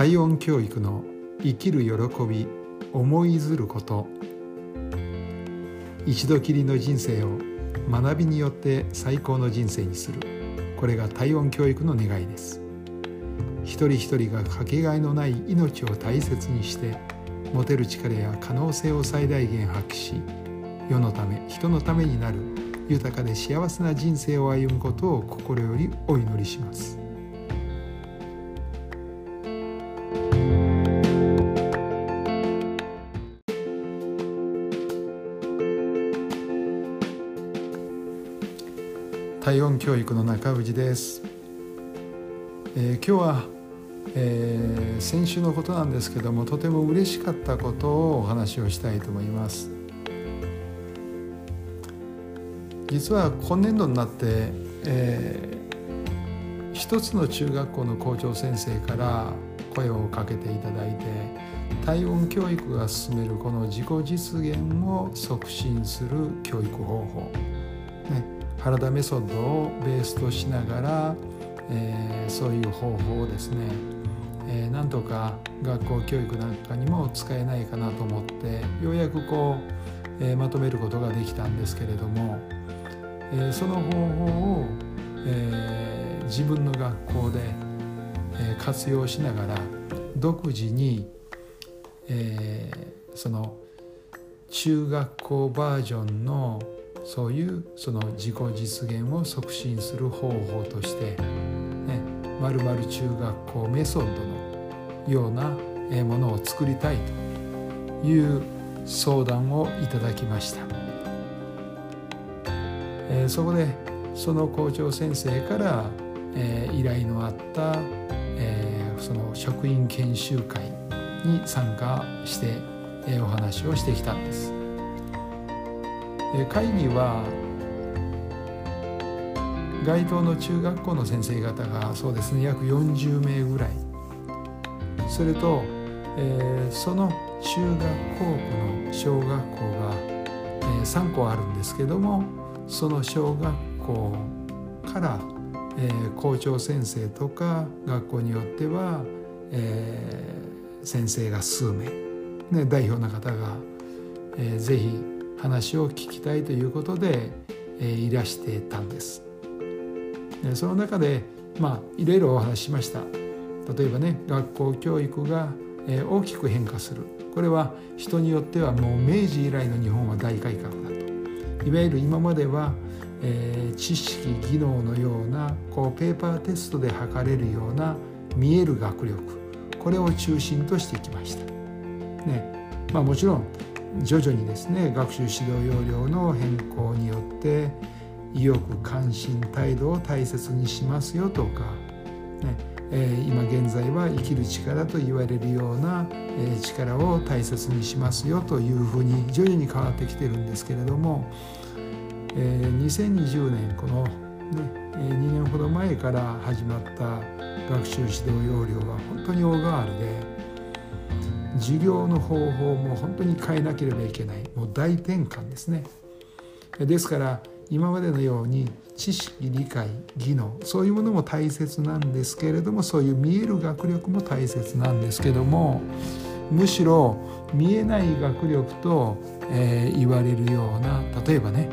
体温教育の生きる喜び思いずること。一度きりの人生を学びによって最高の人生にする。これが体温教育の願いです。一人一人がかけがえのない命を大切にして持てる力や可能性を最大限発揮し世のため人のためになる豊かで幸せな人生を歩むことを心よりお祈りします。体温教育の中氏です、えー、今日は、えー、先週のことなんですけどもとても嬉しかったことをお話をしたいと思います。実は今年度になって、えー、一つの中学校の校長先生から声をかけていただいて体温教育が進めるこの自己実現を促進する教育方法、ね、原田メソッドをベースとしながら、えー、そういう方法をですね、えー、なんとか学校教育なんかにも使えないかなと思ってようやくこう、えー、まとめることができたんですけれども、えー、その方法を、えー、自分の学校で、えー、活用しながら独自に、えー、その中学校バージョンのそういうその自己実現を促進する方法としてねまるまる中学校メソッドのようなものを作りたいという相談をいただきました、えー、そこでその校長先生から、えー、依頼のあった、えー、その職員研修会に参加して、えー、お話をしてきたんです。会議は該当の中学校の先生方がそうですね約40名ぐらい。それと、えー、その中学校区の小学校が、えー、3校あるんですけどもその小学校から、えー、校長先生とか学校によっては、え、先生が数名、ね、代表の方が、えー、ぜひ話を聞きたいということで、えー、いらしてたんです。でその中でまあいろいろお話ししました。例えばね学校教育が、えー、大きく変化するこれは人によってはもう明治以来の日本は大改革だといわゆる今までは、えー、知識技能のようなこうペーパーテストで測れるような見える学力これを中心としてきました。ねまあ、もちろん徐々にですね学習指導要領の変更によって意欲関心態度を大切にしますよとか、ねえー、今現在は生きる力と言われるような、えー、力を大切にしますよというふうに徐々に変わってきてるんですけれども、えー、2020年この、ね、2年ほど前から始まった学習指導要領は本当に大変わりで。授業の方法も本当に変えなければいけない。もう大転換ですね。ですから今までのように知識理解技能そういうものも大切なんですけれどもそういう見える学力も大切なんですけどもむしろ見えない学力と、えー、言われるような例えばね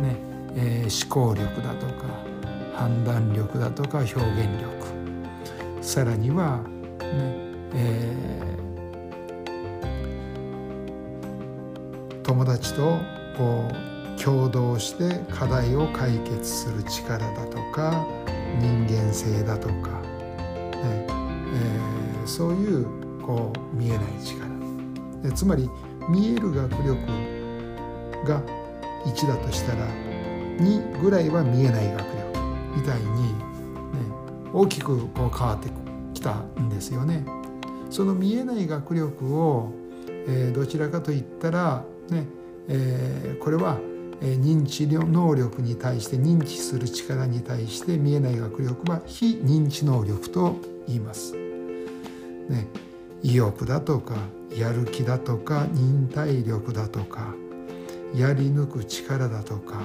ね、えー、思考力だとか判断力だとか表現力。さらにはね、えー友達とこう共同して課題を解決する力だとか人間性だとか、ねえー、そういうこう見えない力でつまり見える学力が1だとしたら2ぐらいは見えない学力みたいに、ね、大きくこう変わってきたんですよね。その見えない学力を、えー、どちらかといったらねえー、これは認知能力に対して認知する力に対して見えない学力は非認知能力と言います。ね、意欲だとかやる気だとか忍耐力だとかやり抜く力だとか、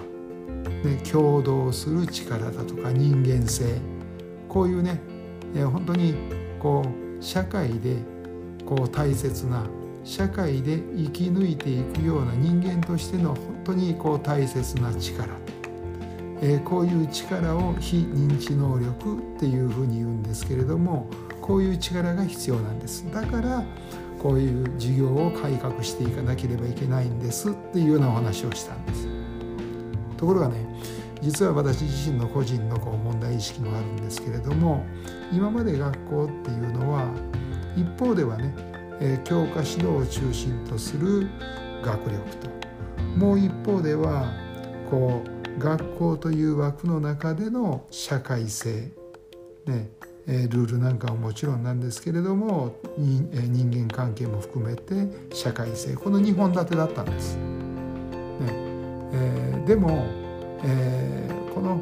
ね、共同する力だとか人間性こういうね、えー、本当にこう社会でこう大切な社会で生き抜いていくような人間としての本当にこう大切な力、えー、こういう力を非認知能力っていうふうに言うんですけれどもこういう力が必要なんです。だからこういう事業を改革していかなければいけないんですっていうようなお話をしたんです。ところがね実は私自身の個人のこう問題意識もあるんですけれども今まで学校っていうのは一方ではね、え教科指導を中心とする学力と。もう一方ではこう学校という枠の中での社会性、ね、えルールなんかはもちろんなんですけれども人間関係も含めて社会性。この2本立てだったんです。ねえー、でも、えー、この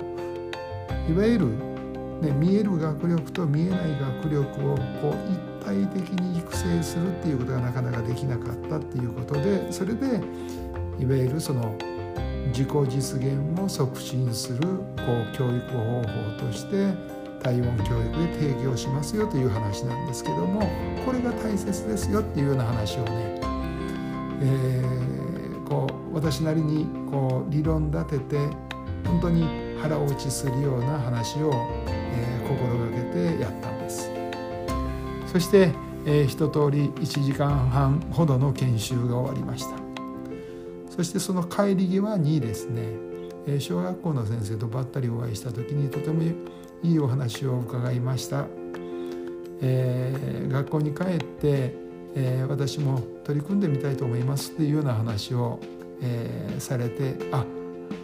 いわゆる、ね、見える学力と見えない学力をこう一体的に育成するっていうことがなかなかできなかったっていうことでそれでいわゆるその自己実現を促進するこう教育方法として体温教育で提供しますよという話なんですけどもこれが大切ですよっていうような話をね、えー、こう私なりにこう理論立てて本当に腹落ちするような話を、えー、心がけてやったんです。そして、えー、一通り1時間半ほどの研修が終わりました。そしてその帰り際にですねえ小学校の先生とばったりお会いした時にとてもいいお話を伺いました、えー、学校に帰って、えー、私も取り組んでみたいと思いますっていうような話を、えー、されてあ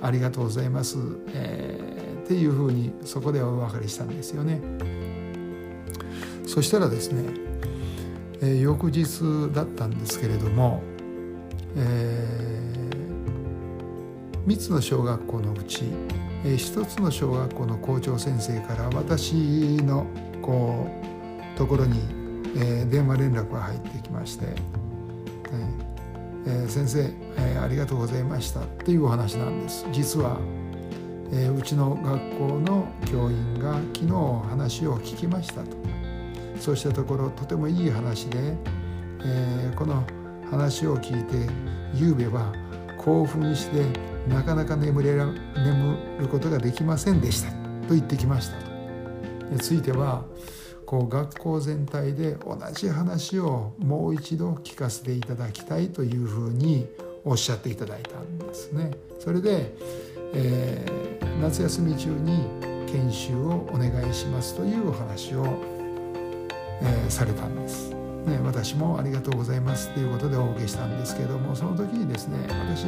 ありがとうございます、えー、っていうふうにそこでお別れしたんですよね。そしたらですね、えー、翌日だったんですけれども、えー、3つの小学校のうちえ一つの小学校の校長先生から私のこうところに、えー、電話連絡が入ってきまして「えー、え先生、えー、ありがとうございました」っていうお話なんです。実は、えー、うちの学校の教員が昨日話を聞きましたとそうしたところとてもいい話で、えー、この話を聞いてゆうべは興奮してなかなか眠れら眠ることができませんでしたと言ってきましたと。ついてはこう学校全体で同じ話をもう一度聞かせていただきたいというふうにおっしゃっていただいたんですね。それで、えー、夏休み中に研修をお願いしますというお話を、えー、されたんです。ね、私もありがとうございますということでお受けしたんですけどもその時にですね私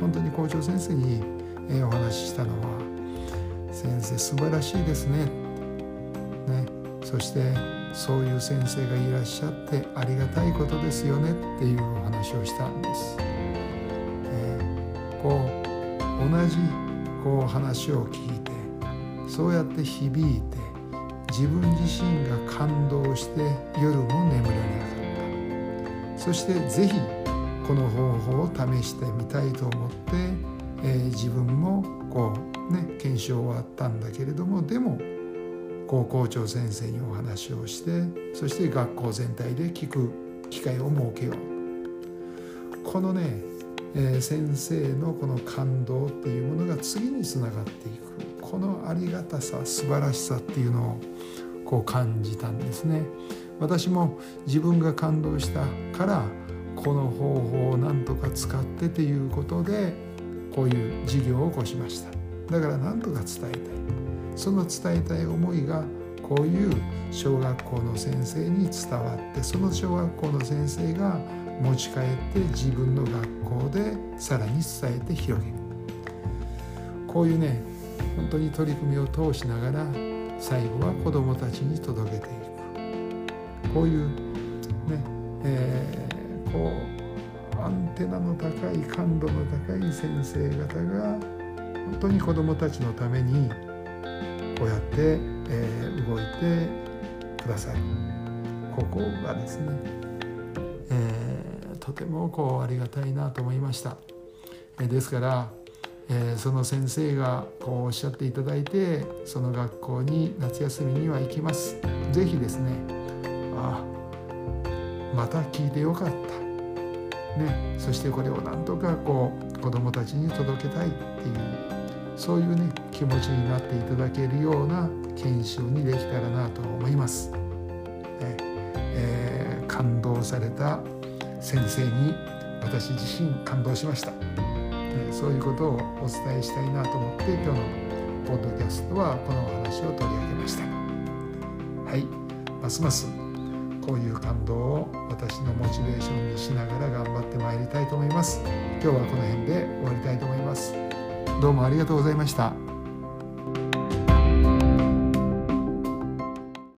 本当に校長先生にお話ししたのは「先生素晴らしいです」ねそしてそういう先生がいらっしゃってありがたいことですよねっていうお話をしたんです。えー、こう同じこう話を聞いてそうやって響いて自分自身が感動して夜も眠れなかったそして是非この方法を試してみたいと思って、えー、自分もこうね検証終わったんだけれどもでも高校長先生にお話をしてそして学校全体で聞く機会を設けよう。このね、えー、先生のこの感動っていうものが次につながっていく。このありがたさ素晴らしさっていうのをこう感じたんですね。私も自分が感動したからこの方法を何とか使ってということでこういう事業を起こしました。だから何とか伝えたい。その伝えたい思いがこういう小学校の先生に伝わってその小学校の先生が持ち帰って自分の学校でさらに伝えて広げる。こういうね本当に取り組みを通しながら最後は子どもたちに届けていく。こういうね、えー、こうアンテナの高い感度の高い先生方が本当に子どもたちのためにこうやって、えー、動いてくださるここがですね、えー、とてもこうありがたいなと思いました。えー、ですからえー、その先生がこうおっしゃっていただいてその学校に夏休みには行きます。ぜひですねあまた聞いてよかった、ね、そしてこれをなんとかこう子どもたちに届けたいっていうそういうね気持ちになっていただけるような研修にできたらなと思います。ね。えー、感動された先生に私自身感動しました、ね、そういうことをお伝えしたいなと思って今日のポッドキャストはこのお話を取り上げました。はい。ますますこういう感動を私のモチベーションにしながら頑張ってまいりたいと思います。今日はこの辺で終わりたいと思います。どうもありがとうございました。